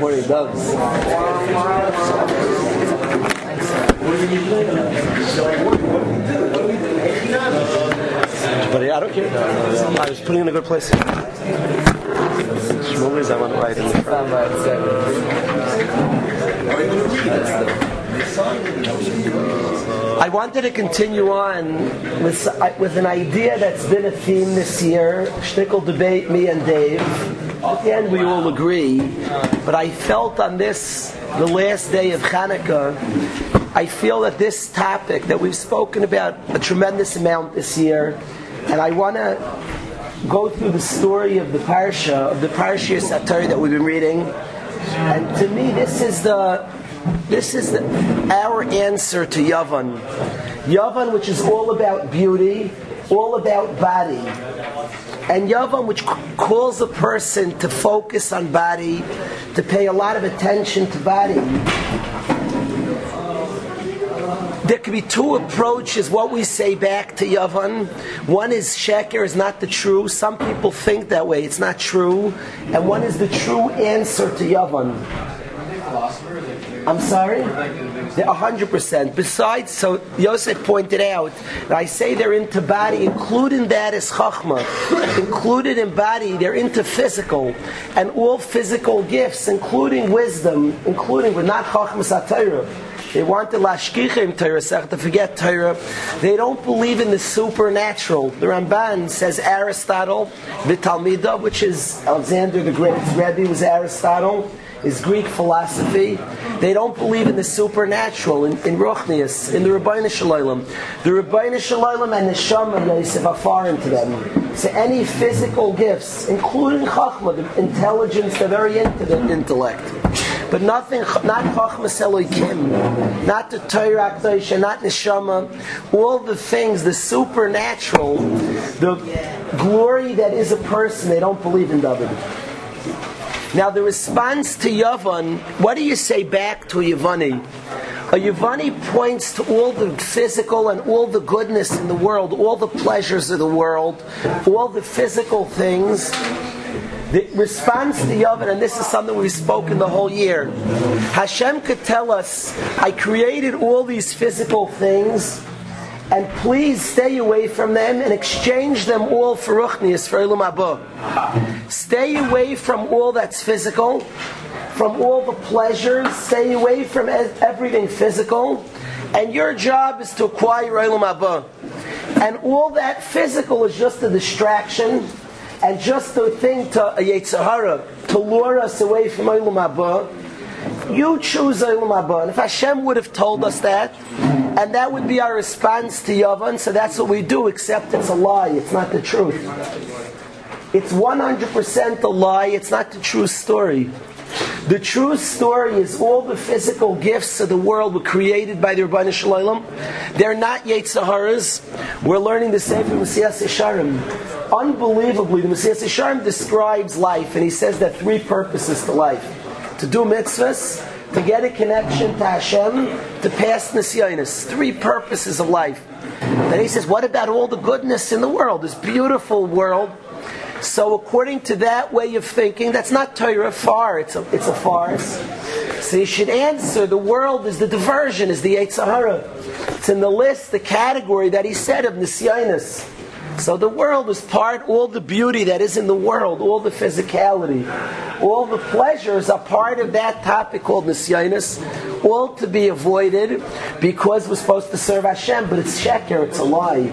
Morning, doves. But yeah, I don't care. I was putting in a good place. Shmuel I want to write in the front. I wanted to continue on with, with an idea that's been a theme this year. Shtickle debate, me and Dave. At the end, we all agree. But I felt on this, the last day of Hanukkah, I feel that this topic that we've spoken about a tremendous amount this year, and I want to go through the story of the parsha, of the parsha Satori that we've been reading. And to me, this is the this is the, our answer to Yavan. Yavan, which is all about beauty, all about body. And Yavan, which calls a person to focus on body, to pay a lot of attention to body. There could be two approaches, what we say back to Yavan. One is Sheker is not the true. Some people think that way. It's not true. And one is the true answer to Yavan. I'm sorry? They're 100%. Besides, so Yosef pointed out, I say they're into body, including that is Chachma. Included in body, they're into physical. And all physical gifts, including wisdom, including, but not Chachma Satayra. They want the lashkichim Torah, to forget Torah. They don't believe in the supernatural. The Ramban says Aristotle, the Talmida, which is Alexander the Great's Rebbe was Aristotle is Greek philosophy. They don't believe in the supernatural, in, in in the Ribbono Shel Olam. The Ribbono Shel Olam and the Shama Yosef are foreign to them. So any physical gifts, including Chachma, the intelligence, they're very into the intellect. But nothing, not Chachmas Elohim, not the Torah Akdosha, not Neshama, all the things, the supernatural, the glory that is a person, they don't believe in David. Now, the response to Yavan, what do you say back to Yavani? A Yavani points to all the physical and all the goodness in the world, all the pleasures of the world, all the physical things. The response to Yavan, and this is something we've spoken the whole year. Hashem could tell us, I created all these physical things and please stay away from them and exchange them all for ruchnias, for Olam Haba. Stay away from all that's physical, from all the pleasures, stay away from everything physical, and your job is to acquire Olam Haba. And all that physical is just a distraction, and just a thing to a to lure us away from ilum you choose Eilam umm Haba. And if Hashem would have told us that, and that would be our response to Yavan, so that's what we do, except it's a lie, it's not the truth. It's 100% a lie, it's not the true story. The true story is all the physical gifts of the world were created by the Ribbono Shel Olam. They're not Yetzaharas. We're learning the same from Mesilas Yesharim. Unbelievably, the Mesilas Yesharim describes life, and he says there are three purposes to life to do mitzvahs, to get a connection to Hashem, to pass nisyonis. Three purposes of life. Then he says, what about all the goodness in the world, this beautiful world? So according to that way of thinking, that's not Torah far, it's a, it's a farce. So you should answer, the world is the diversion, is the Yetzer Hara. It's in the list, the category that he said of nisyonis. So the world is part, all the beauty that is in the world, all the physicality, all the pleasures are part of that topic called Nisyanis, all to be avoided because we're supposed to serve Hashem, but it's sheker, it's a lie.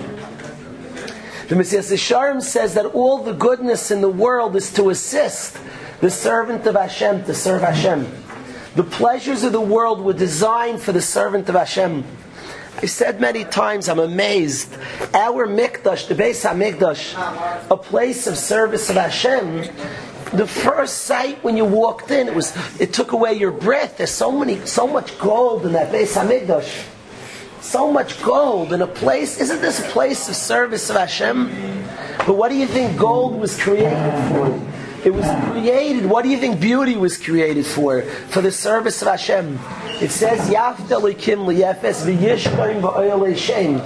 The Mesilas Yesharim says that all the goodness in the world is to assist the servant of Hashem to serve Hashem. The pleasures of the world were designed for the servant of Hashem. I said many times, I'm amazed. Our mikdash, the Beis Hamikdash, a place of service of Hashem. The first sight when you walked in, it was it took away your breath. There's so many, so much gold in that Beis Hamikdash. So much gold in a place. Isn't this a place of service of Hashem? But what do you think gold was created for? It was created. What do you think beauty was created for? For the service of Hashem. It says, Yaftalikim liyefes v'yishkoim v'oyel shem.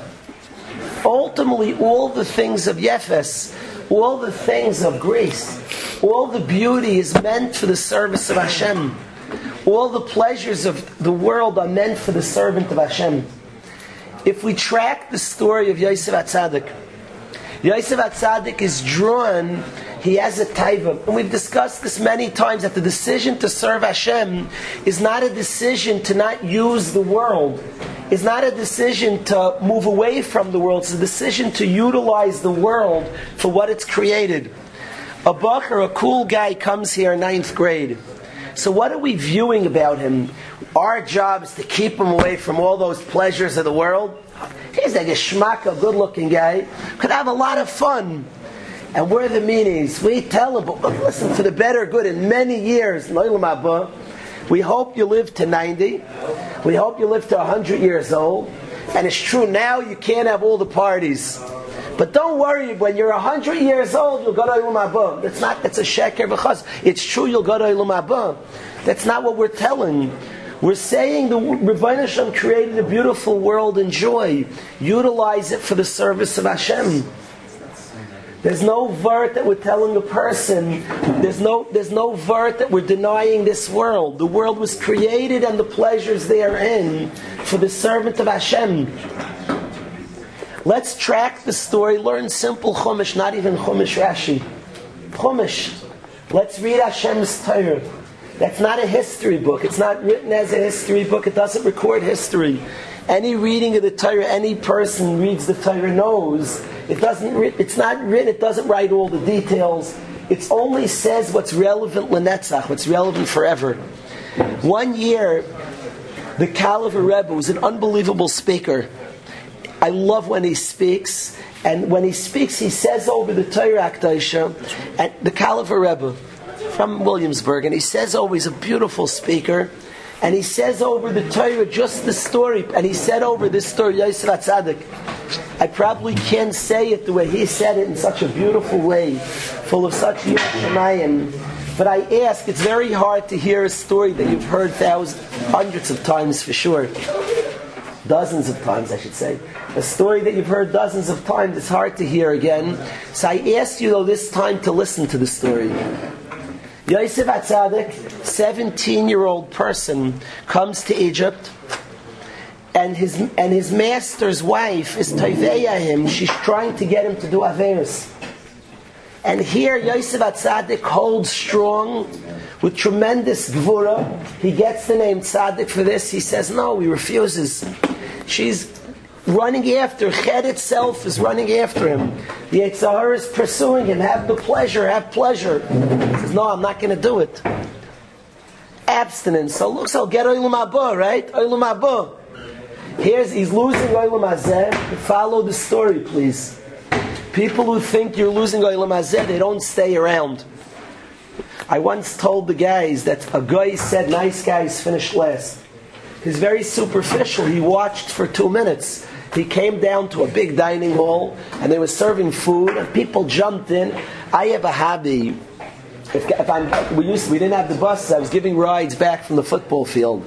Ultimately, all the things of Yefes, all the things of grace, All the beauty is meant for the service of Hashem. All the pleasures of the world are meant for the servant of Hashem. If we track the story of Yosef Atzadik, Yosef Atzadik is drawn, he has a taiva. And we've discussed this many times that the decision to serve Hashem is not a decision to not use the world. It's not a decision to move away from the world. It's a decision to utilize the world for what it's created. A buck or a cool guy, comes here in ninth grade. So what are we viewing about him? Our job is to keep him away from all those pleasures of the world. He's like a schmuck, a good-looking guy. Could have a lot of fun. And we're the meanies. We tell but listen, for the better good, in many years, we hope you live to 90. We hope you live to 100 years old. And it's true, now you can't have all the parties. But don't worry, when you're 100 years old, you'll go to Olam Haba. That's not, that's a sheker v'chaz. It's true, you'll go to Olam Haba. That's not what we're telling. We're saying the Rebbeinu Hashem created a beautiful world and joy. Utilize it for the service of Hashem. There's no vert that we're telling a person. There's no, there's no vert that we're denying this world. The world was created and the pleasures therein for the servant of Hashem. Let's track the story, learn simple Chumash, not even Chumash Rashi. Chumash. Let's read Hashem's Torah. That's not a history book. It's not written as a history book. It doesn't record history. Any reading of the Torah, any person reads the Torah knows it doesn't. It's not written. It doesn't write all the details. It only says what's relevant lenetzach, what's relevant forever. One year, the Caliph Rebbe was an unbelievable speaker. I love when he speaks, and when he speaks, he says over the Torah Akdaisha, and the Caliph Rebbe from Williamsburg, and he says, oh, he's a beautiful speaker. And he says over the Torah just the story, and he said over this story, Yosef Atzadik. I probably can't say it the way he said it in such a beautiful way, full of such Yerushalayim. But I ask, it's very hard to hear a story that you've heard thousands, hundreds of times for sure. Dozens of times, I should say. A story that you've heard dozens of times, it's hard to hear again. So I ask you, though, this time to listen to the story. Yosef Atzadik, 17 year old person, comes to Egypt, and his, and his master's wife is Taiveya him. She's trying to get him to do Averis. And here Yosef Atzadik holds strong with tremendous gvura. He gets the name Tzadik for this. He says, no, he refuses. She's running after. Ched itself is running after him. The Yitzhar is pursuing him. Have the pleasure, have pleasure. Says, no, I'm not going to do it. Abstinence. So looks, I'll get Olam Haba, right? Olam Haba. Here's, he's losing Olam Hazeh. Follow the story, please. People who think you're losing Olam Hazeh, they don't stay around. I once told the guys that a guy said nice guys finish last. He's very superficial. He watched for two minutes. He came down to a big dining hall and they were serving food and people jumped in. I have a hobby. If, if we, used, we didn't have the buses, I was giving rides back from the football field.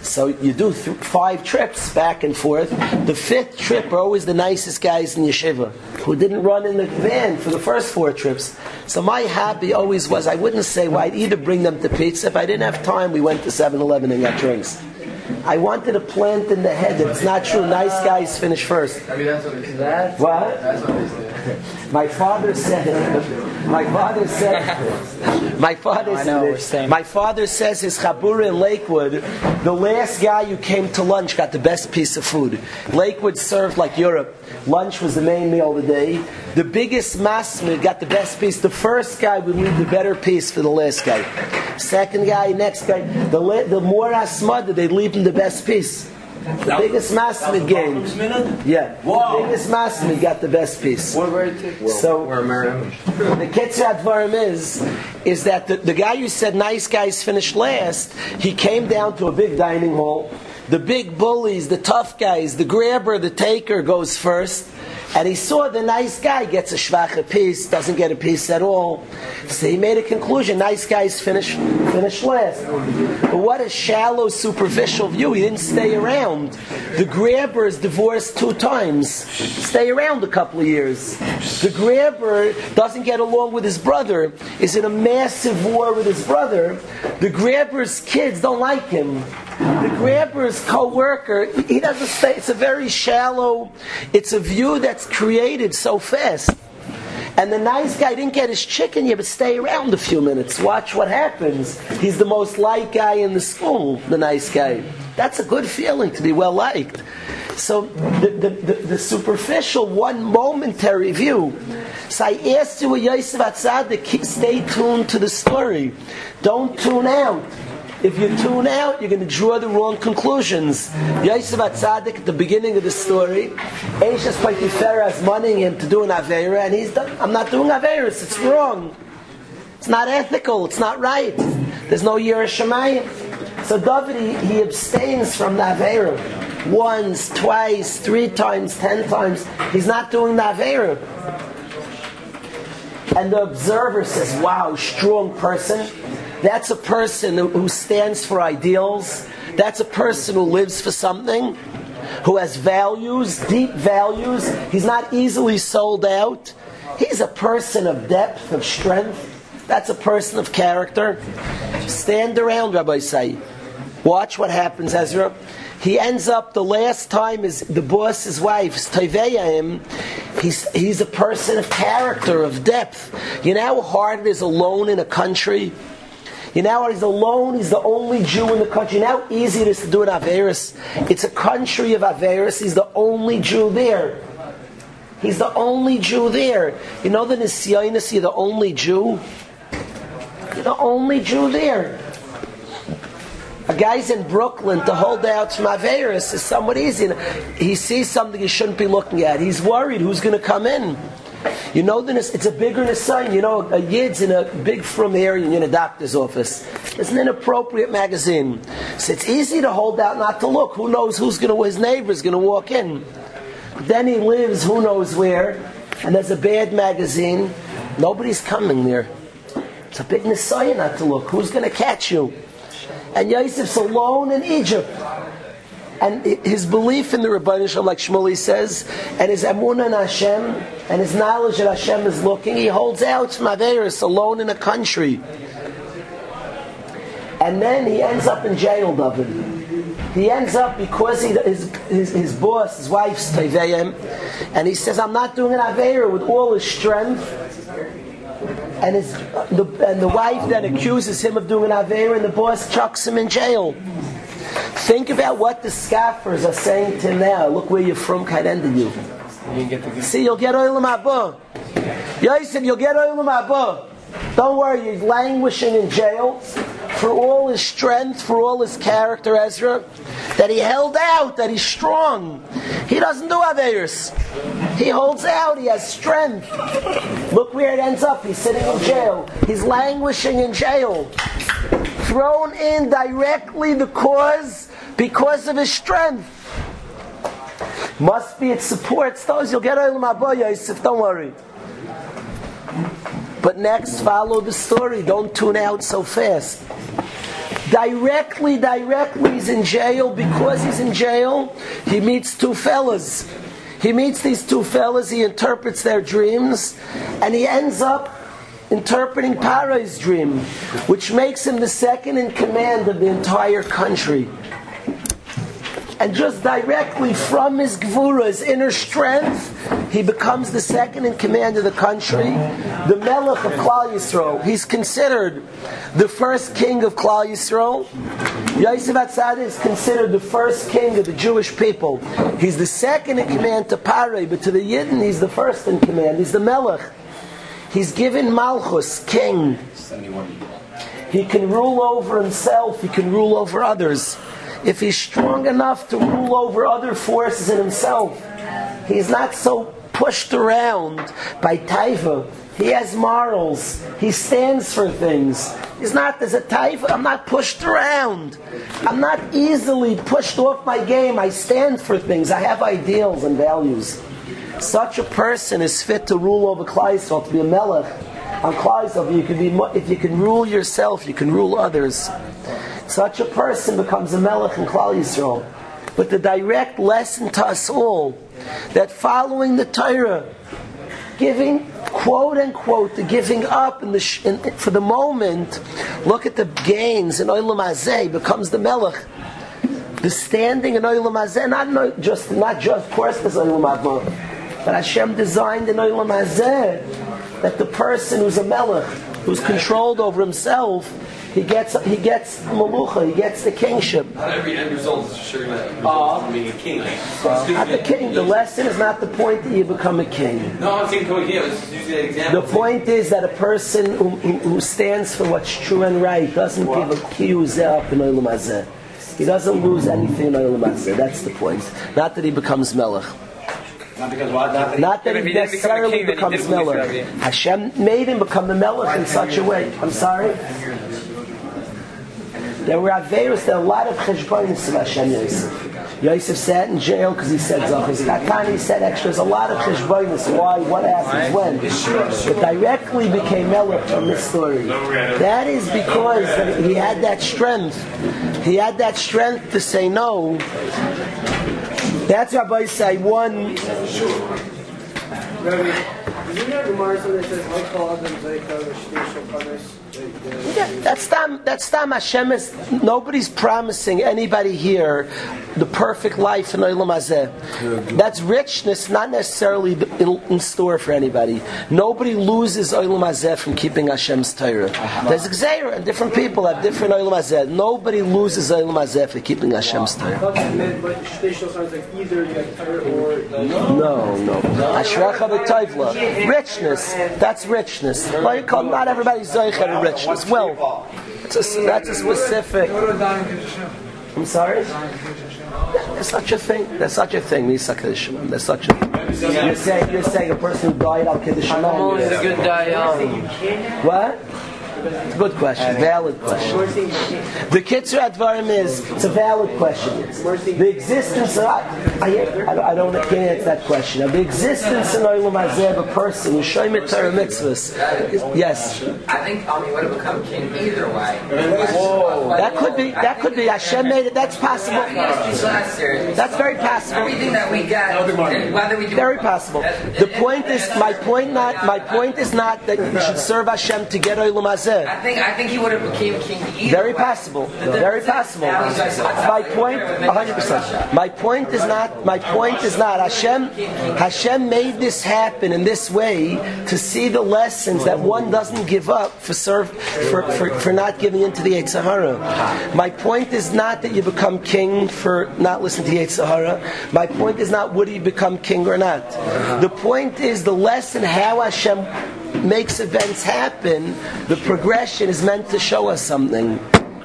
So you do th- five trips back and forth. The fifth trip are always the nicest guys in yeshiva who didn't run in the van for the first four trips. So my hobby always was I wouldn't say well, I'd either bring them to pizza. If I didn't have time, we went to 7 Eleven and got drinks. I wanted to plant in the head that it's not true. Nice guys finish first. I mean, that's what they say. What? That's what they say. My father said. My father said. My father said. My father says his chabura in Lakewood. The last guy who came to lunch got the best piece of food. Lakewood served like Europe. Lunch was the main meal of the day. The biggest masmid got the best piece. The first guy would leave the better piece for the last guy. Second guy, next guy. The, the more asmad, they leave him the best piece. The biggest masmid game. Yeah. The biggest masmid got the best piece. What were it? So We're American. the Kitzrat Dvarim is, is that the, the guy who said nice guys finish last, he came down to a big dining hall. The big bullies, the tough guys, the grabber, the taker goes first. And he saw the nice guy gets a shvacha piece, doesn't get a piece at all. So he made a conclusion, nice guy's finish, finish last. But what a shallow, superficial view. He didn't stay around. The grabber is divorced two times. Stay around a couple of years. The grabber doesn't get along with his brother, is in a massive war with his brother. The grabber's kids don't like him. The grabber's co-worker, he doesn't stay. It's a very shallow, it's a view that's created so fast. And the nice guy didn't get his chicken yet, but stay around a few minutes. Watch what happens. He's the most liked guy in the school, the nice guy. That's a good feeling to be well liked. So the, the, the, the superficial, one momentary view. So I asked you, Yosef Atzadik, stay tuned to the story. Don't tune out. If you tune out, you're going to draw the wrong conclusions. Yosef Atzadik at the beginning of the story, Eishes Potiphera is moneying him to do an Aveira, and he's done, I'm not doing Aveiras, it's wrong. It's not ethical, it's not right. There's no Yerushalayim. So David, he, he abstains from the Aveira. Once, twice, three times, ten times. He's not doing the Aveira. And the observer says, wow, strong person. That's a person who stands for ideals. That's a person who lives for something, who has values, deep values. He's not easily sold out. He's a person of depth, of strength. That's a person of character. Stand around, Rabbi Say. Watch what happens, Ezra. He ends up the last time is the boss's wife, him. He's he's a person of character, of depth. You know how hard it is alone in a country you know he's alone, he's the only Jew in the country. How easy it is to do an Averis? It's a country of Averis, he's the only Jew there. He's the only Jew there. You know the Nisyonis, you're the only Jew? You're the only Jew there. A guy's in Brooklyn to hold out from Averis is somewhat easy. He sees something he shouldn't be looking at. He's worried who's going to come in. You know that it's a bigger sign. You know, a yid's in a big from area in a doctor's office. It's an inappropriate magazine. So it's easy to hold out not to look. Who knows who's going to, his neighbor's going to walk in. Then he lives who knows where, and there's a bad magazine. Nobody's coming there. It's a big messiah not to look. Who's going to catch you? And Yosef's alone in Egypt and his belief in the Rebbeinu Shalom, like Shmuley says, and his emunah in Hashem, and his knowledge that Hashem is looking, he holds out from Averis alone in a country. And then he ends up in jail, David. He ends up because he, his, his, his boss, his wife's Teveyim, and he says, I'm not doing an Aveira with all his strength. And, his, the, and the wife then accuses him of doing an Aveira, and the boss chucks him in jail. Think about what the scoffers are saying to now. Look where you're from, kind ended you. See, you'll get oil in my book. Yosef, you'll get oil in my book. Don't worry, you're languishing in jail for all his strength, for all his character, Ezra, that he held out, that he's strong. He doesn't do Averis. He holds out, he has strength. Look where it ends up. He's sitting in jail. He's languishing in jail thrown in directly the cause because of his strength. Must be it supports those. You'll get Olam Haba Yosef, don't worry. But next, follow the story. Don't tune out so fast. Directly, directly, he's in jail. Because he's in jail, he meets two fellas. He meets these two fellas, he interprets their dreams, and he ends up interpreting Paro's dream, which makes him the second in command of the entire country. And just directly from his gvura, his inner strength, he becomes the second in command of the country, the Melech of Klal Yisrael. He's considered the first king of Klal Yisrael. Yosef Atzadik is considered the first king of the Jewish people. He's the second in command to Pare, but to the Yidden, he's the first in command. He's the Melech. He's given Malchus, king. He can rule over himself, he can rule over others. If he's strong enough to rule over other forces in himself, he's not so pushed around by taiva. He has morals. He stands for things. He's not, there's a taiva, I'm not pushed around. I'm not easily pushed off my game. I stand for things. I have ideals and values. Such a person is fit to rule over Klal Yisrael, to be a melech. On Klal Yisrael, you can be, if you can rule yourself, you can rule others. Such a person becomes a melech in Klal Yisrael. But the direct lesson to us all that following the Torah, giving quote unquote the giving up in the sh- in, for the moment, look at the gains in Olam Hazeh becomes the melech. The standing in Olam Hazeh, not just not just course there's Olam but Hashem designed in Olam Hazeh that the person who's a melech, who's controlled over himself, he gets he gets malucha, he gets the kingship. Not every end result is sure that uh, being a king. Not the king. The lesson is not the point that you become a king. No, I'm saying coming here. That. The point is that a person who, who, who stands for what's true and right doesn't give a kiyuz up in Olam Hazeh. He doesn't lose anything in Olam Hazeh. That's the point. Not that he becomes melech. Not because what? Not that Not that If he become necessarily becomes melech. Hashem made him become the melech in such a way. I'm sorry. There were Averis, there are a lot of cheshbonis of Hashem Yosef. Yosef sat in jail because he said Zachas. Katani said extra. There's a lot of cheshbonis. Why? What happens? When? It directly became Melech from this story. That is because he had that strength. He had that strength to say no. That's Rabbi say one. Rabbi, that says, "I call them Zayka, the Shnei Shulchanis"? Yeah, that's time. That's time. Hashem is. Nobody's promising anybody here the perfect life in Olam Hazeh. That's richness, not necessarily in, in store for anybody. Nobody loses Olam Hazeh from keeping Hashem's Torah. There's Xer, and different people have different Olam Hazeh. Nobody loses Olam Hazeh for keeping Hashem's Torah. thought you meant, but Shnei Shulchanis, like either you got Torah or No, no. Ashrecha b'toivla. Richness. That's richness. Not everybody's zoicha to richness. Well, it's a, that's a specific. I'm sorry. There's such a thing. There's such a thing. Misa Kiddushim. There's such a. You're saying you're saying a person who died on Kiddushim. Almost a good die young. What? It's a good question. Valid question. The Kitzur Advarim is it's a valid question. The existence of I, I, I don't I can't answer that question. Now, the existence in Olam Hazeh of a person who shoyim Torah mitzvahs. Yes, I think Tommy would have become king either way. Whoa. that could be. That could be. Hashem made it. That's possible. That's very possible. Everything that we get, and whether we do Very possible. The point is, my point not, my point is not that you should serve Hashem to get Olam Hazeh. I think I think he would have became king Very way. possible. The Very possible. now he's like, My point, 100%. My point is not. My point is not. Hashem, Hashem made this happen in this way to see the lessons that one doesn't give up for serve for, for, for not giving into the Yetzer Hara. My point is not that you become king for not listening to the Yetzer Hara. My point is not would you become king or not. The point is the lesson how Hashem makes events happen, the progression is meant to show us something.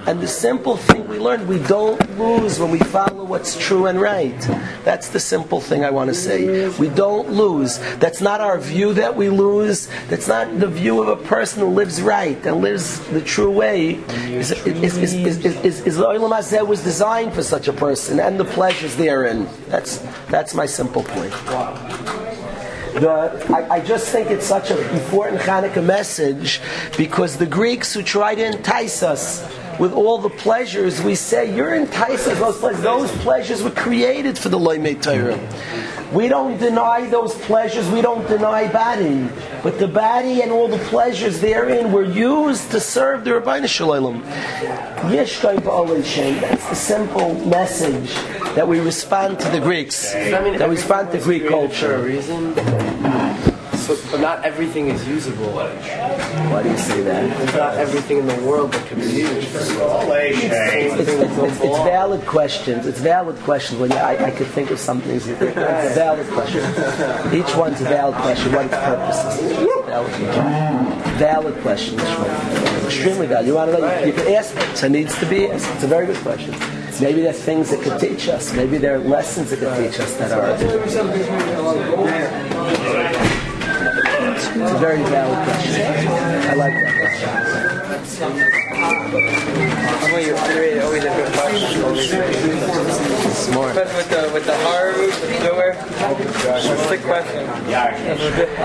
And the simple thing we learned, we don't lose when we follow what's true and right. That's the simple thing I want to say. We don't lose. That's not our view that we lose. That's not the view of a person who lives right and lives the true way. Is, is Olam Hazeh was designed for such a person and the pleasures therein. That's, that's my simple point. The, I, I just think it's such an important Hanukkah message because the Greeks who try to entice us with all the pleasures, we say, you're enticed those pleasures. Those pleasures were created for the Loimei Torah. We don't deny those pleasures, we don't deny body. But the body and all the pleasures therein were used to serve the Rabbeinu Shalom. That's the simple message that we respond to the Greeks, that we respond to Greek culture. Reason. So, but not everything is usable. Why do you say that? There's not everything in the world that could be used. It's, it's, it's, it's valid questions. It's valid questions. When you, I, I could think of some things. It's valid questions. Each one's a valid question. What its purpose is. Valid question. Valid question. Extremely valid. You want to know? You, you can ask it. So it needs to be asked. It's a very good question. Maybe there are things that could teach us. Maybe there are lessons that could teach us that are. It's a very valid question. I like that Normally you're free, always a good question. Smart. But with the with the horror move, the a question.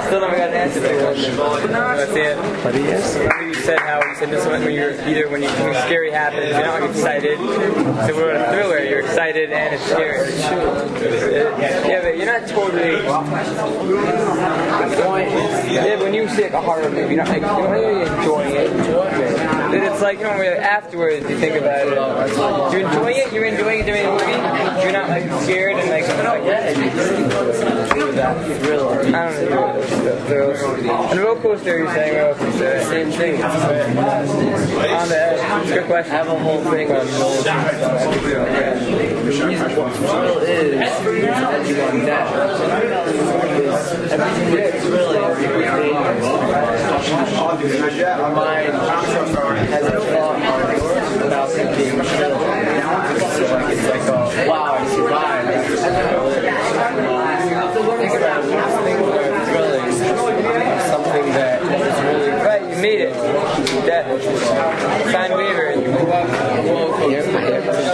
Still never got an answer to the question. That's it. But he is. You said how you said this when you're either when you something scary happens, you're not excited. So we're in a thriller, you're excited and it's scary. Yeah, but you're not totally. Yeah, when you see like a horror movie, you're not like you're enjoying it. Then it's like you know, afterwards you think about it. You're enjoying it. You're enjoying it during the movie. You're not like scared and like oh yeah. I don't know. Thrills. And roller coaster, you're saying roller coaster. Same thing. On the edge. Good question. I have a whole thing on roller coaster. The reason thrill is on death. Everything that's thrilling is mind has a thought about it being thrilling. So like it's like, oh, wow, I survived. Think about it. That are thrilling something that is really right. You made it. That signed waiver. You move up. Whoa, you're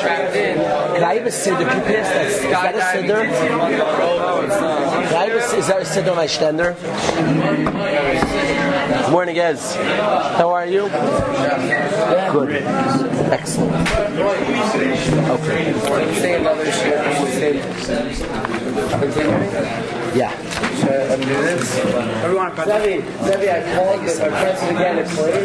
trapped in. Could I have a siddur? Can you pass that? Is that a siddur? Could I have a, is that a siddur on my stender? Morning, Ez. How are you? Good. Excellent. Okay. Say another shit. Continuing. Yeah. Should I undo this? Everyone, Zevi, Zevi, I called this. I pressed it again. It plays.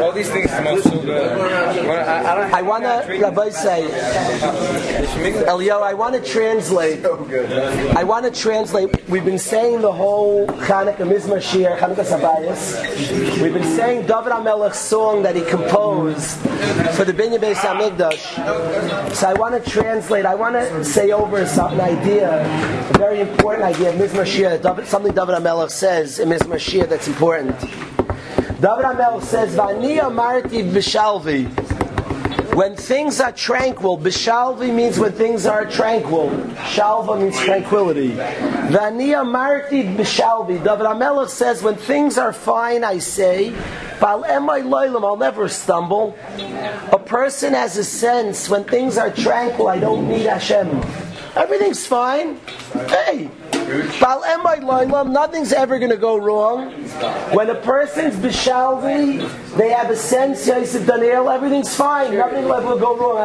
All these things smell so good. I, I want to, Rabbi say, Elio, I want to translate. I want to translate. We've been saying the whole Chanukah Mizmor Shir, Chanukas HaBayis. We've been saying David HaMelech's song that he composed for the Binyan Beis HaMikdash. So I want to translate. I want to say over some idea, a very important idea of Mizmor Shir, something David HaMelech says in Mizmor Shir that's important. David HaMelech says, "Vani amarti b'shalvi." When things are tranquil, bishalvi means when things are tranquil. Shalva means tranquility. Vani amarti. David HaMelech says, when things are fine, I say, I'll never stumble. A person has a sense, when things are tranquil, I don't need Hashem. Everything's fine. Hey, nothing's ever going to go wrong. When a person's bishalvi, they have a sense, Yosef Daniel, everything's fine. Nothing will go wrong.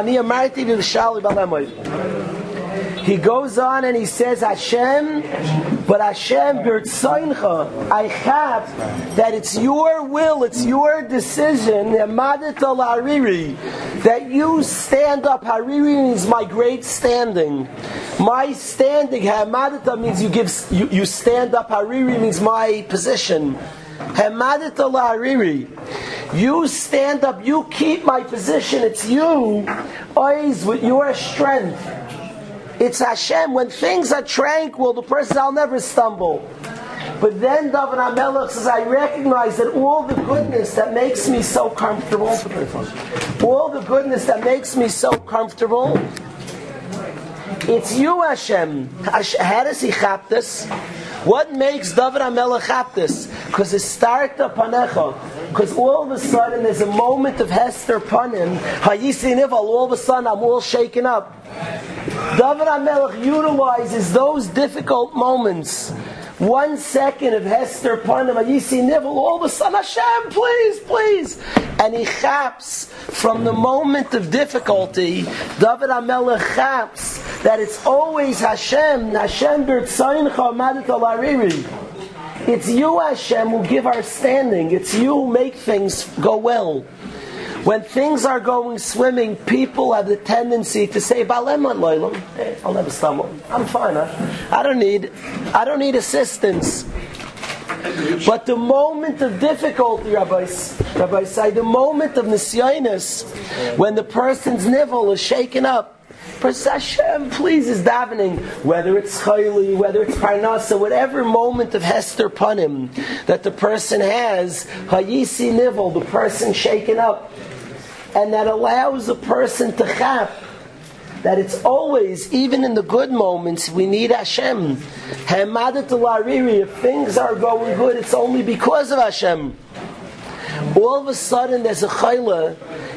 He goes on and he says, Hashem, but Hashem, Birtzaincha, I have that it's your will, it's your decision, that you stand up. Hariri means my great standing. My standing, Hamadita means you give, you, you stand up. Hariri means my position. Hamadita al Hariri. You stand up, you keep my position, it's you, always with your strength. It's Hashem. When things are tranquil, the person I'll never stumble. But then David HaMelech says, I recognize that all the goodness that makes me so comfortable, all the goodness that makes me so comfortable, it's you, Hashem. Hash- How does he chap this? What makes David HaMelech this? Because it started panecha. Because all of a sudden there's a moment of Hester panim. Hayisi nival. All of a sudden I'm all shaken up. David HaMelech utilizes those difficult moments. One second of Hester Panim, Nivel, all of a sudden, Hashem, please, please. And he chaps from the moment of difficulty, David HaMelech chaps that it's always Hashem, Hashem Hariri. It's you, Hashem, who give our standing. It's you who make things go well. When things are going swimming, people have the tendency to say, "Balem loylam, eh, I'll never stumble. I'm fine. Huh? I don't need, I don't need assistance." But the moment of difficulty, Rabbi, Rabbi say, the moment of nisyanis, when the person's nivel is shaken up, Hashem, please, is davening, whether it's chayli, whether it's parnasa, whatever moment of hester panim that the person has, hayisi nivel, the person shaken up, and that allows a person to chap that it's always, even in the good moments, we need Hashem. If things are going good, it's only because of Hashem. All of a sudden, there's a chayla.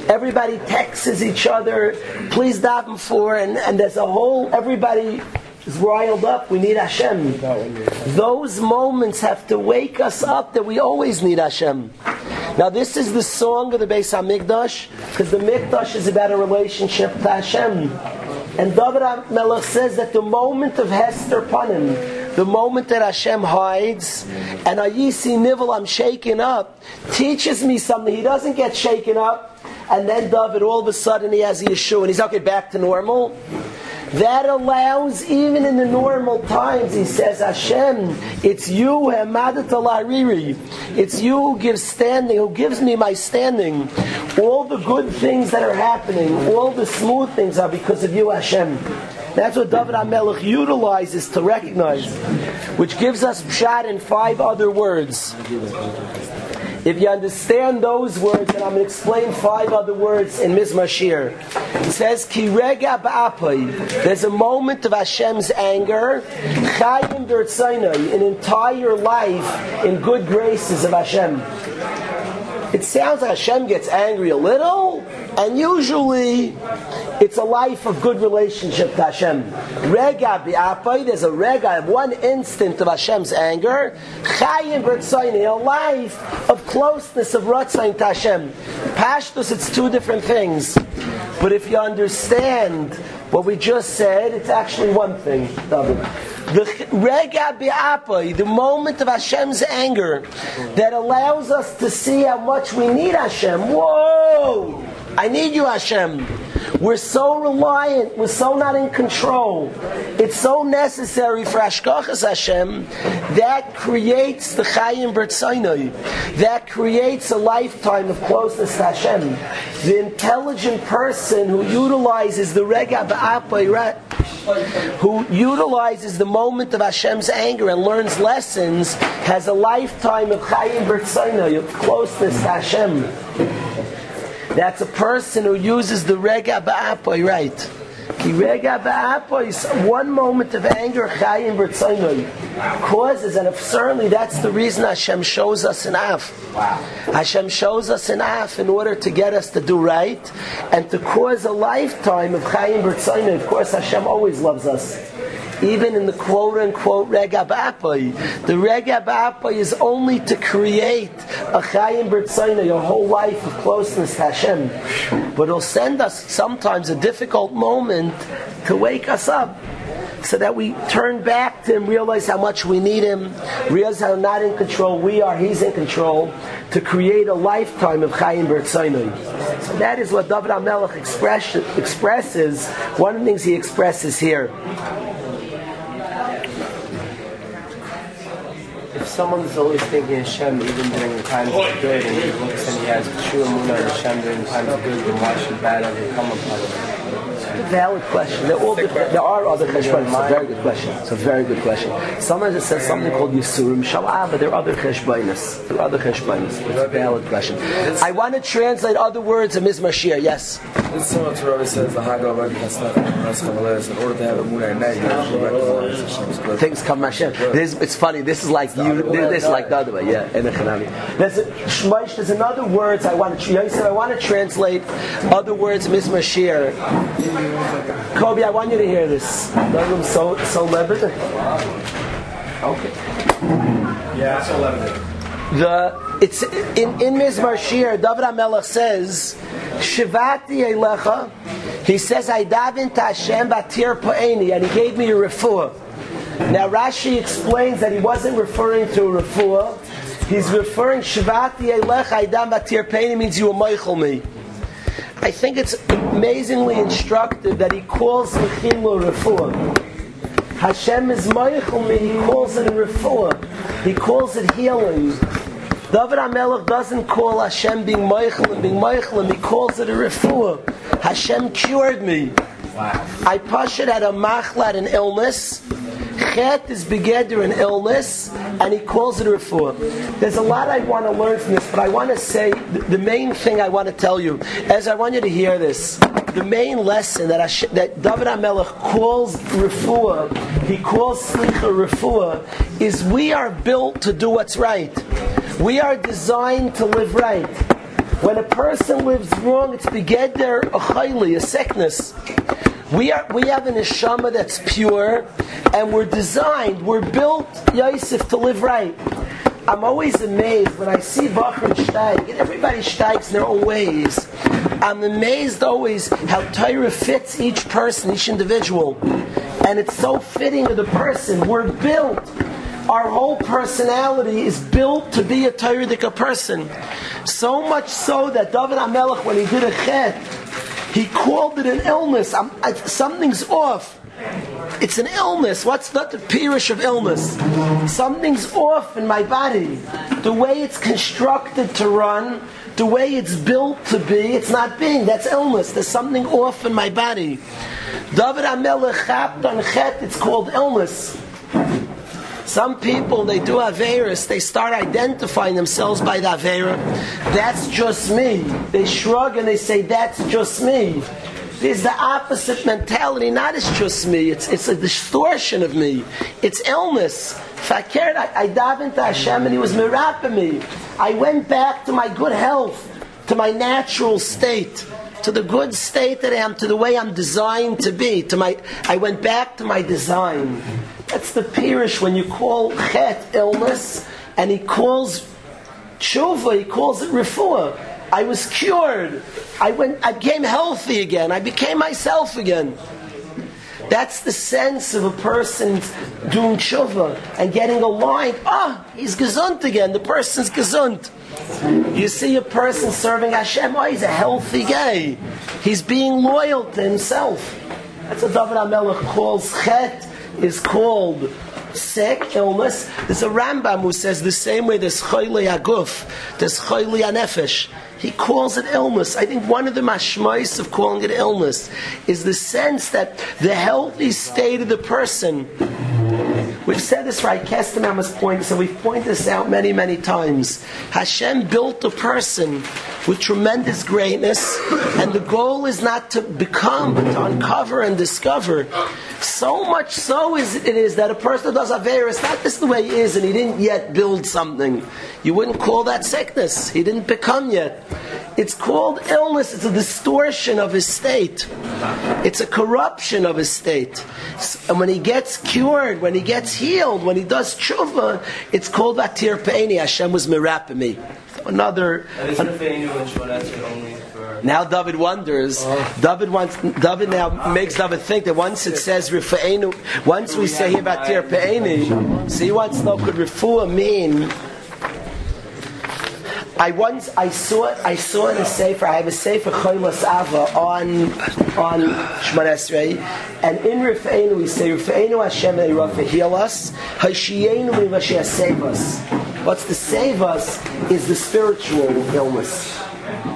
Everybody texts each other. Please daven for, and, and there's a whole. Everybody is riled up. We need Hashem. Those moments have to wake us up that we always need Hashem. Now, this is the song of the Beis Hamikdash because the Mikdash is about a relationship to Hashem. And David Melech says that the moment of Hester Panim, the moment that Hashem hides, and Ayisi Nivel, I'm shaken up, teaches me something. He doesn't get shaken up, and then David, all of a sudden, he has a Yeshua, and he's okay, back to normal. That allows, even in the normal times, he says, Hashem, it's you, It's you who gives standing, who gives me my standing. All the good things that are happening, all the smooth things are because of you, Hashem. That's what David HaMelech utilizes to recognize, which gives us pshat in five other words. If you understand those words, and I'm going to explain five other words in Mizmor Shir. It says, Ki rega There's a moment of Hashem's anger. Chayim an entire life in good graces of Hashem. It sounds like Hashem gets angry a little, and usually it's a life of good relationship to Hashem. Rega bi'apay, there's a rega, one instant of Hashem's anger. Chayim b'rtzayin, a life of closeness of ratzayin to Hashem. Pashtus, it's two different things. But if you understand what we just said, it's actually one thing. The rega bi'apay, the moment of Hashem's anger that allows us to see how much we need Hashem. Whoa! I need you, Hashem. We're so reliant. We're so not in control. It's so necessary for Ashkachas Hashem. That creates the Chayim Bertzainoi. That creates a lifetime of closeness to Hashem. The intelligent person who utilizes the Rega Ba'apay, who utilizes the moment of Hashem's anger and learns lessons, has a lifetime of Chayim Bertzainoi, of closeness to Hashem. That's a person who uses the rega ba'apoy, right? Ki rega ba'apoy, one moment of anger, chayim v'tzaynoi, causes, and if certainly that's the reason Hashem shows us an af. Hashem shows us an af in order to get us to do right, and to cause a lifetime of chayim v'tzaynoi. Of course, Hashem always loves us even in the quote unquote Rega. The Rega is only to create a Chayim B'Tzaina, your whole life of closeness to Hashem. But it'll send us sometimes a difficult moment to wake us up so that we turn back to him, realize how much we need him, realize how not in control we are, he's in control, to create a lifetime of Chayim Bertzainoi. So that is what David HaMelech express, expresses, one of the things he expresses here. Someone's always thinking Hashem even during the times of good, and he looks and he has true Amunah and Hashem during the times of good, then why should bad ever come upon him? Valid question. There, all different, there are other cheshbonis. It's a very good question. It's a very good question. Sometimes it says something called Yisurim Shalah, but there are other cheshbonis. There are other cheshbonis. It's a valid question. I want to translate other words of Mizmar Shir. Yes. Is similar to what says the Haggadah that's not in order to have a moon and recognize Things come Hashem. This, it's funny. This is like you. This is like the other way. Yeah. There's, a, there's another words I want to. I want to translate other words Mizmar Shir. Kobe, I want you to hear this. That so so lebanon. Okay. Yeah, so lebanon. The it's in in Mizmor Shir. David Hamelech says, "Shivati elecha." He says, "I daven to Hashem batir po'eni," and he gave me a refuah. Now Rashi explains that he wasn't referring to a refuah. He's referring Shivati elecha. I daven batir po'eni means you will meichel me. I think it's amazingly instructive that he calls Mechilo Refuah. Hashem is Meichel me, he calls it a Refuah. He calls it healing. David HaMelech doesn't call Hashem being Meichel and being Meichel, he calls it a refuah. Hashem cured me. I it at a machlat, an illness. Chet is begeder an illness, and he calls it a refuah. There's a lot I want to learn from this, but I want to say the main thing I want to tell you, as I want you to hear this, the main lesson that, Hashem, that David HaMelech calls refuah, he calls slicha refuah, is we are built to do what's right. We are designed to live right. When a person lives wrong, it's begeder a chayli, a sickness. We are we have an neshama that's pure, and we're designed, we're built, Yosef, to live right. I'm always amazed when I see Bachar Steig, and everybody steigs in their own ways. I'm amazed always how Torah fits each person, each individual. And it's so fitting of the person. We're built our whole personality is built to be a Torah person. So much so that David HaMelech, when he did a chet, he called it an illness. I, something's off. It's an illness. What's not the perish of illness? Something's off in my body. The way it's constructed to run, the way it's built to be, it's not being. That's illness. There's something off in my body. David HaMelech chapped on chet, it's called illness. Some people, they do Averis, they start identifying themselves by the Avera. That's just me. They shrug and they say, that's just me. There's the opposite mentality, not it's just me, it's, it's a distortion of me. It's illness. Fakir, I, cared, I davened to Hashem and He was mirapping me. I went back to my good health, to my natural state to the good state that I am, to the way I'm designed to be. To my, I went back to my design. That's the pirish when you call chet illness, and he calls tshuva, he calls it refuah. I was cured. I went. I became healthy again. I became myself again. That's the sense of a person doing tshuva and getting aligned. Ah, he's gesund again. The person's gesund. You see a person serving Hashem. Oh, he's a healthy guy. He's being loyal to himself. That's what David HaMelech calls chet is called sick, illness. There's a Rambam who says the same way there's choyle aguf, there's choyle anefesh. He calls it illness. I think one of the mashmais of calling it illness is the sense that the healthy state of the person We've said this right, Kestamama's point, so we've pointed this out many, many times. Hashem built a person with tremendous greatness, and the goal is not to become, but to uncover and discover. So much so is it is that a person does Averis, not just the way he is, and he didn't yet build something. You wouldn't call that sickness. He didn't become yet. It's called illness. It's a distortion of his state. It's a corruption of his state. And when he gets cured, when he gets healed, when he does tshuva, it's called atir pe'eni. Hashem was mirapping me. Another. Now David wonders. Oh. David wants. David now makes David think that once it says rifa'enu, once we say here about tir pe'eni, so he wants to know could refuah mean I once I saw I saw in a sefer. I have a sefer Choymas Ava on on Esrei, and in Rifeinu we say Rifeinu Hashem Eirafa heal us, Hashienu Rivashia save us. What's to save us is the spiritual illness.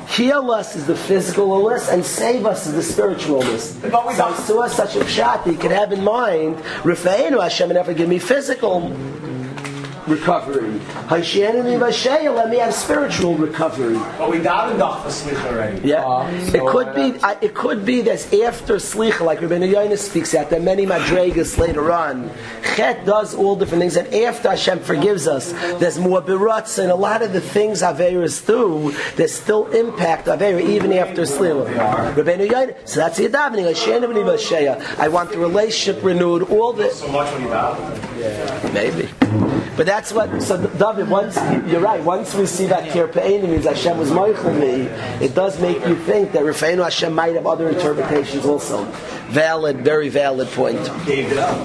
Heal us is the physical illness, and save us is the spiritual illness. So I saw such a pshat that you could have in mind, Rifeinu Hashem never give me physical recovery. Let me have spiritual recovery. But we davened off the slicha already. Yeah, uh, so it could be. Uh, it could be that after slicha, like Rabbi Yonis speaks at, there are many madregas later on. Chet does all different things, and after Hashem forgives us, there's more birutz, and a lot of the things Averas do, there's still impact Avera even after slicha. Rabbi Yonis, so that's the davening. I want the relationship renewed. All the so much when you daven. Yeah, maybe. But that's what. So David, once you're right. Once we see that kirpeini means Hashem was moichel me, it does make you think that Rafeinu Hashem might have other interpretations also. Valid, very valid point. Gave it up.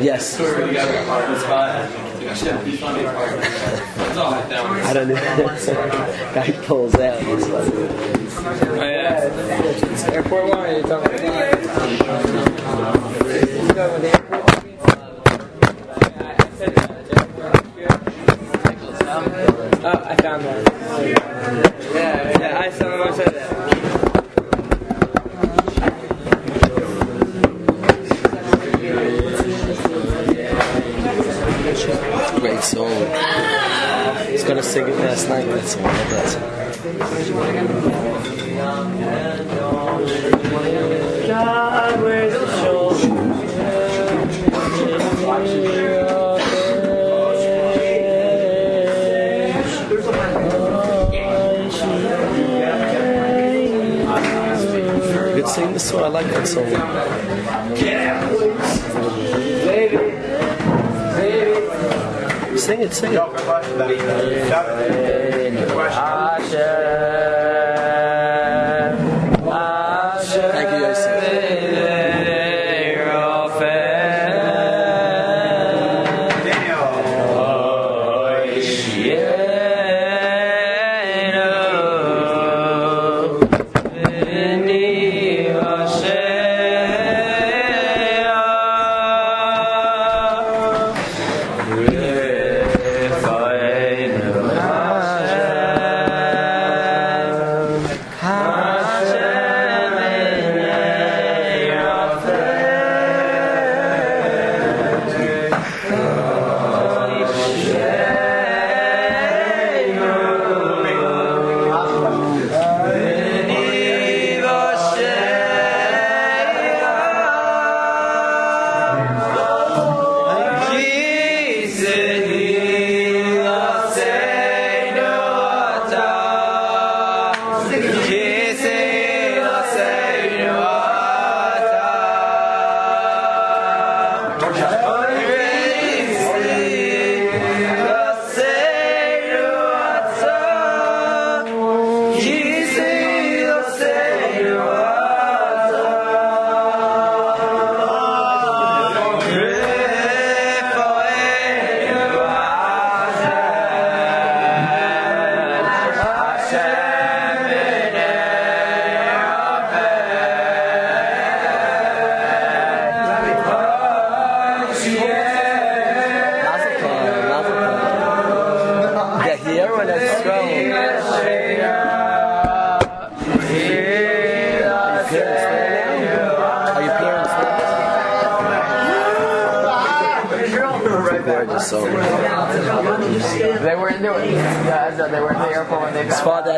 Yes. I don't know. Guy pulls out. He's like, Oh, yeah. Airport one, or you talking about? You talking about the airport? Oh, I found one. Yeah, yeah, I saw him. I said that. Great song. He's gonna sing it last night. That song. Love that sing the song. I like that song. Sing it, sing it.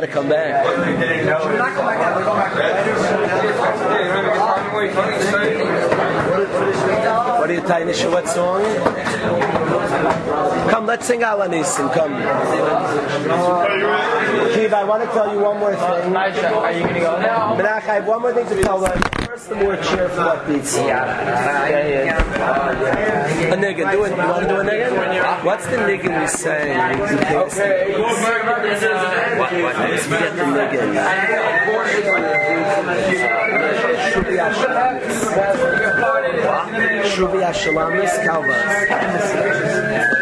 To come back. What are you tying to what song? Come, let's sing Alanisim. Come. Kiva, I want to tell you one more thing. Are you gonna go now? Menach, I have one more thing to tell them. First, the more cheerful upbeat song. A niggun, do it. You want to do a niggun? What's the niggun we sang? Okay. What? What? Let's get the niggun. Shubi Ashalamis. Shubi Ashalamis Kalvas.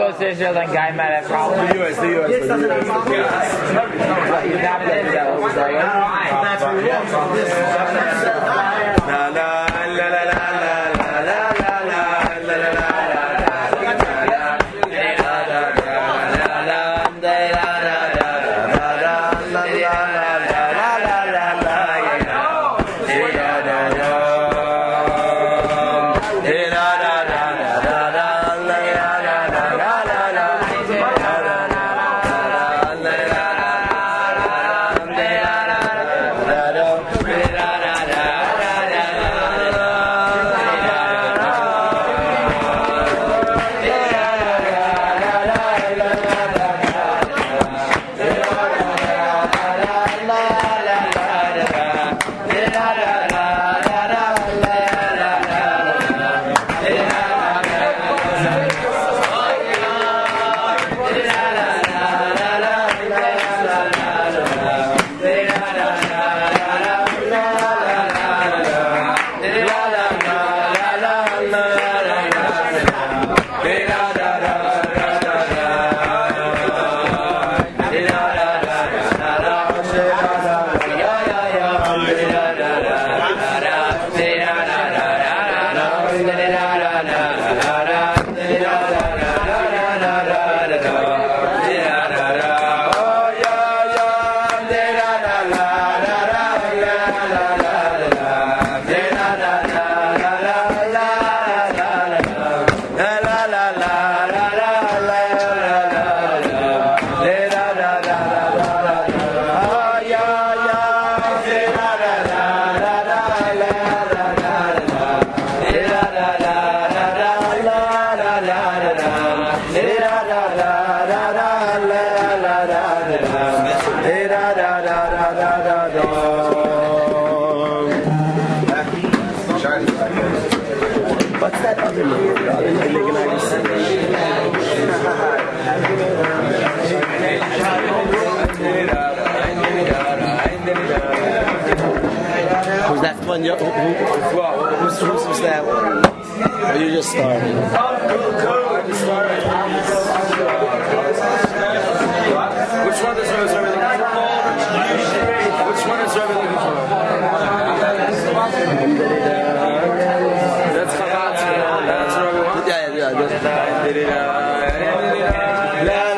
goes to Israel, then Guy might have problems. The US, the US. He's not been to that one, La What's that other number? The that Who's that one? Who, who, who's, who's that one? Or you just started? Which one is everything looking for? That's yeah.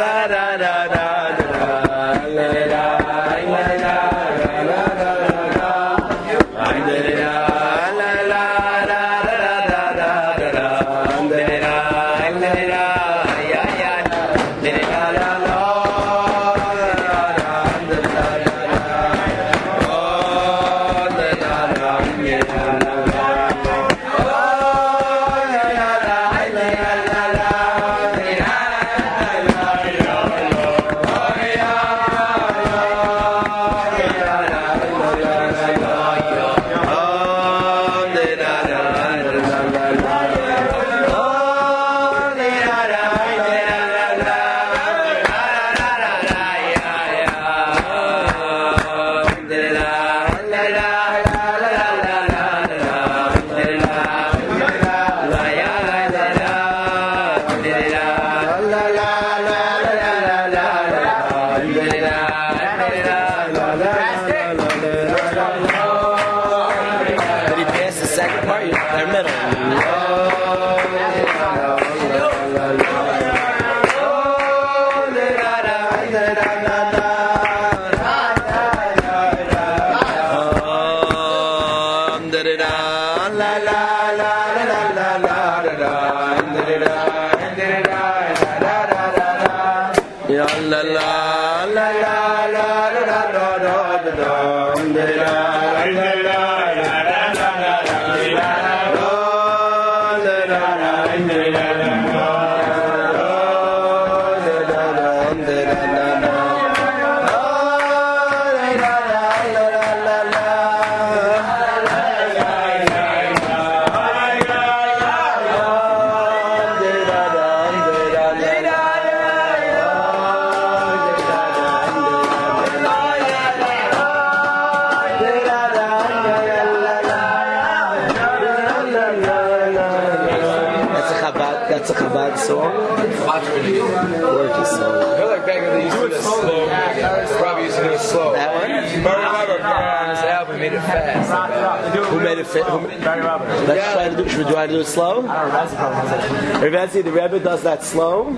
Let's try to do. Should we do, do it slow? I. Rebbe the Rebbe does that slow.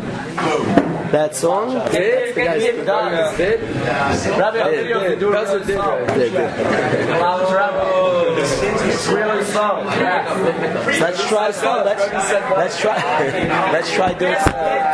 That song. That's the guy's did. Did. Did. Did. Did did. Let's try slow. Let's let's try let's try doing slow.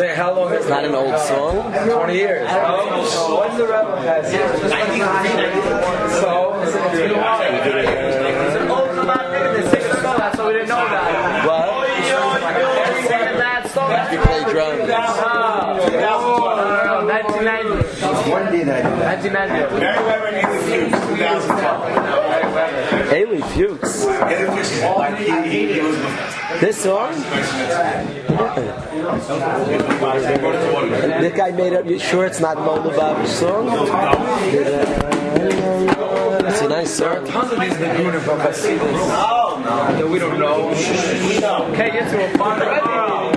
Say how long? It's not an old song. Twenty years. Oh, when's the rebel pass? So. Old for my niggun, the second song. That's why we didn't know that. What? Second last song. You play drums. 1990. When 1990. I do 1990. Meriwether needs to 2012. Haley Fuchs. This song? This guy made up. You sure it's not Moldova song? It's a nice song. tons of these niggunim from Hasidus that we don't know. Okay, get to a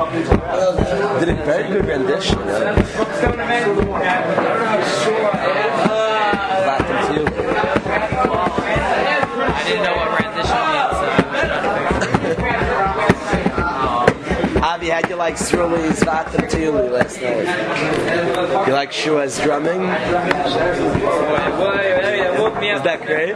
a very good rendition. Yeah. Latin too. I didn't know what rendition means. Avi, how'd you like Sruli's Vatam Tuli last night? You like Shua's drumming? Boy, that woke me Is that great?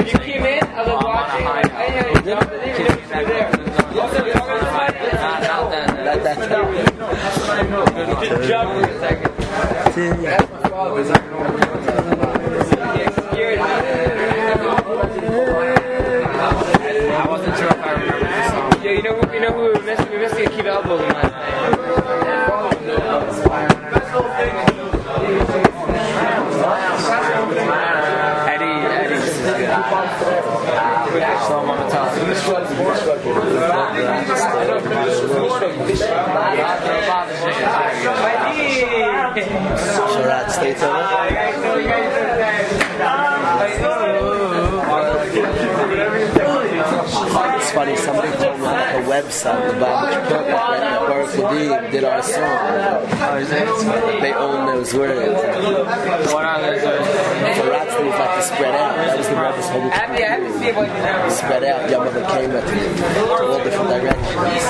You are talking to somebody, by the way, when you came in, I was watching. I didn't know you were there. You were there. You also talking to somebody? that, that, Just jump for a second. Scared me. I wasn't sure if I remember the song. Yeah, you know who? You know who we were missing? We were missing Akiva Elbows last night. Eddie, Eddie, this is good. Shlomo Matala. Sharat State of It's funny, somebody told me like a website about which book that Baruch Kadim did our song. They own those words. What are those words? Sharat State is like to spread out. That was the Rebbe's whole I have to, I have to see if I can spread out. Your mother came at me to all different directions,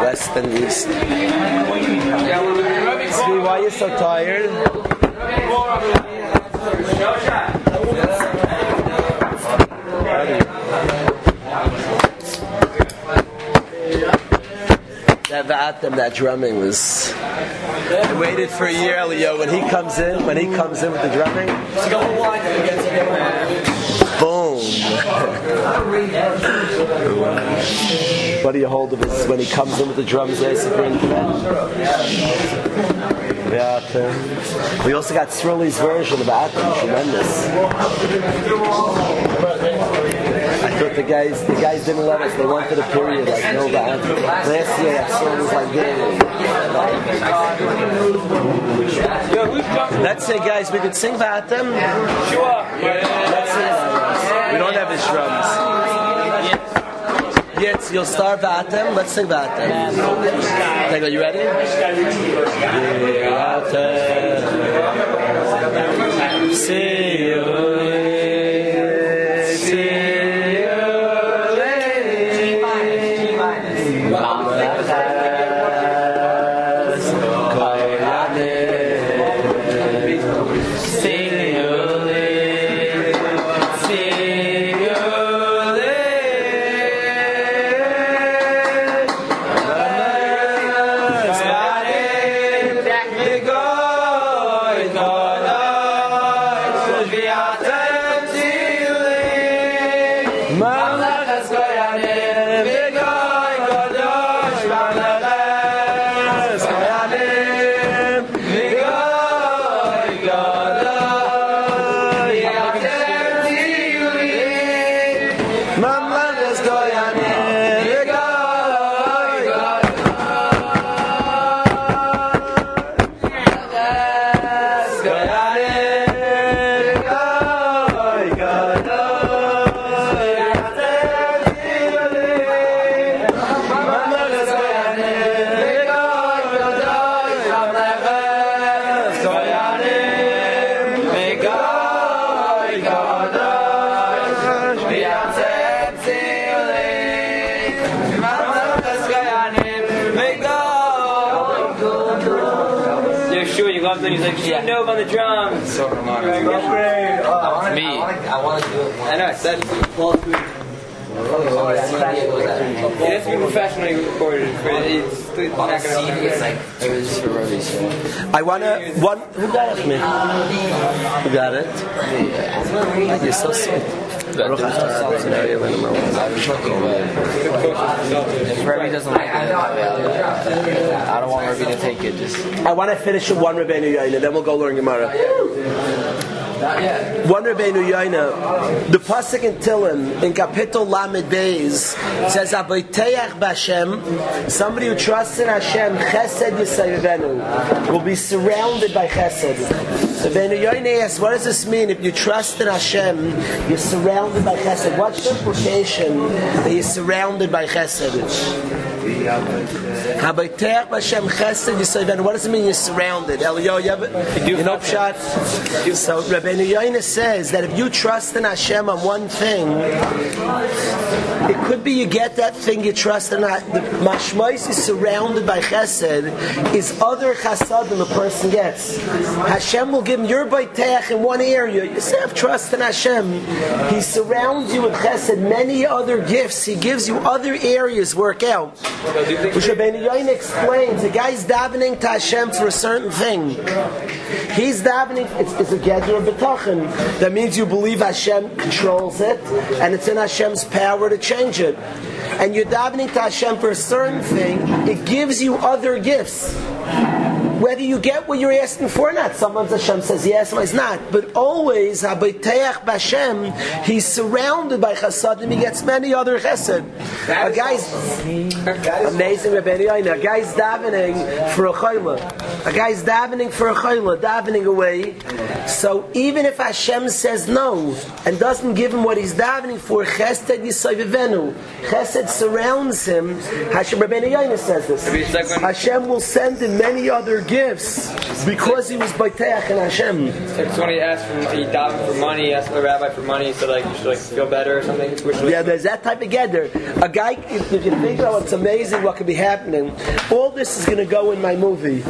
west and east. Steve, why are you so tired? That vatem, that drumming was. I waited for a year, Leo. When he comes in, when he comes in with the drumming, boom. what do you hold of his when he comes in with the drums? Eh, There's the bring to that. Vatem. We also got Sruli's version of Atem, tremendous. I thought the guys, the guys didn't let us. They wanted a period like no Vatem. Last year, that song was like. Let's say, guys, we could sing Vatem. Let's sing. We don't have his drums. Yes, you'll start Vatem. Let's sing Vatem. Are you ready? Vatem. See you. You loved it. He's like, yeah. Nove on the drums. So romantic. Oh, Me. I want to do it. I know, I said it. It has to be professionally recorded. It's, it's On a not gonna CD, it's like It was just for Robbie, so. I wanna one. Who got it? Me. Who got it? Thank you. So sweet. If Robbie doesn't like it, I don't want Robbie to take it. Just I want to finish with one Rabbeinu Yaina, then we'll go learn Gemara. One Rabbeinu Yaina, the pasuk in Tilim in Kapitel Lamed Beis says, "Avoteach b'Hashem." Somebody who trusts in Hashem, Chesed Yisayivenu, will be surrounded by Chesed. Rabbeinu Yoine asks, what does this mean? If you trust in Hashem, you're surrounded by chesed. What's the implication that you're surrounded by chesed? Habayteach Hashem chesed Yisayven. What does it mean you're surrounded? Eliyahu, you have know shot. So Rabbeinu Yoina says that if you trust in Hashem on one thing, it could be you get that thing you trust in. The mashmais is surrounded by chesed is other chasadim a person gets. Hashem will give him your bayteach in one area. You say have trust in Hashem. He surrounds you with chesed, many other gifts. He gives you other areas work out. Which Rabbeinu Yoin explains, the guy's davening to Hashem for a certain thing. He's davening, it's, it's a gather of betachin. That means you believe Hashem controls it, and it's in Hashem's power to change it. And you're davening to Hashem for a certain thing, it gives you other gifts whether you get what you're asking for or not. Sometimes Hashem says yes, sometimes not. But always, Habayteach Bashem, he's surrounded by chasadim, he gets many other chesed. A guy's amazing Rabbeinu A guy's davening for a chayla. A guy's davening for a chayla, davening away. So even if Hashem says no and doesn't give him what he's davening for, chesed yisayvivenu. Chesed surrounds him. Hashem Rabbeinu says this. Hashem will send him many other gifts because he was Baiteach and Hashem. It's when he asked for he davened for money, he asked the rabbi for money, he said like you should like feel better or something. Yeah, there's that type of gather. A guy, if, if you think about it's amazing what could be happening. All this is going to go in my movie.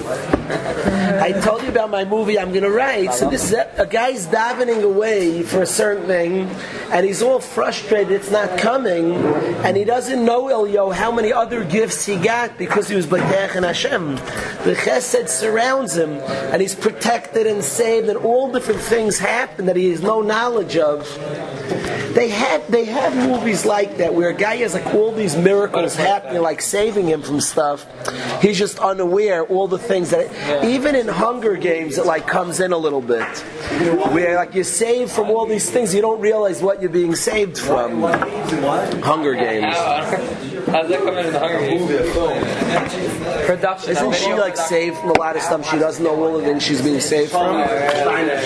I told you about my movie I'm going to write. So this is a, a guy's davening away for a certain thing, and he's all frustrated it's not coming, and he doesn't know Elio how many other gifts he got because he was Baiteach and Hashem. The Chesed surrounds him, and he's protected and saved, and all different things happen that he has no knowledge of. They have they have movies like that where a guy has like all these miracles happening, like saving him from stuff. He's just unaware all the things that even in Hunger Games it like comes in a little bit, where like you're saved from all these things you don't realize what you're being saved from. Hunger Games. How's that coming in the Hunger Games? Production. Isn't she like saved from a lot of stuff she doesn't know all the things she's being saved from?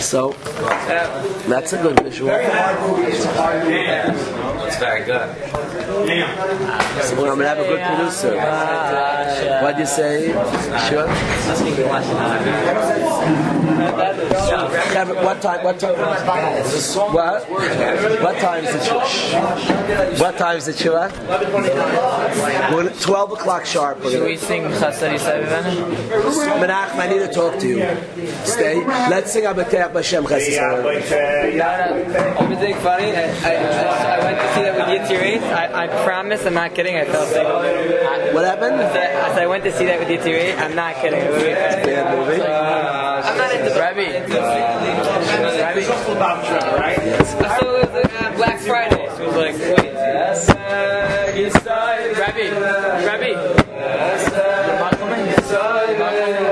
So that's a good visual. It's very good. So I'm gonna have a good producer. What'd you say? Sure. What time? What time? What? What time is the it? What time is it? Shua? Twelve o'clock sharp. Should we sing Yisayvenu? Menachem, I need to talk to you. Stay. Let's sing Abateach Bashem. Everything funny. I, I, I went to see that with Yitzhak. I, I promise, I'm not kidding. I fell asleep. What happened? As I went to see that with Yitzhak, I'm not kidding. Bad movie. I'm not into Rabbi. Rabbi. right? I saw it was uh, Black Friday. So it was like, wait. Rabbi. Rabbi. Very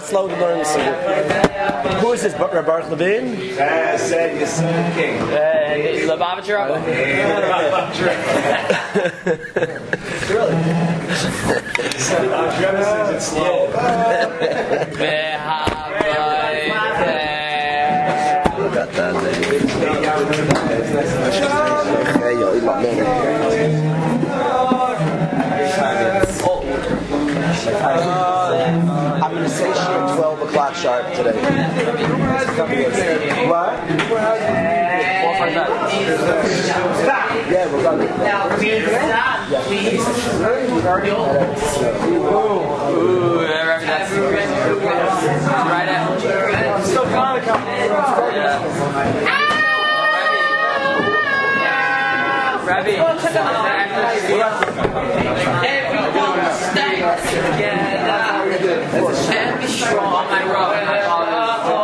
ago. Slow to learn some. Who is this? Bar- Baruch Levine? said you son king. uh, Lubavitcher Rebbe. Trevor says it's slow. Got that Hey, yo, eat my man. I'm gonna say she at 12 o'clock sharp today. What? Yeah, we're going. Ooh, Rabbi, that's right at. Still Rabbi, Everyone stay together and be strong. My I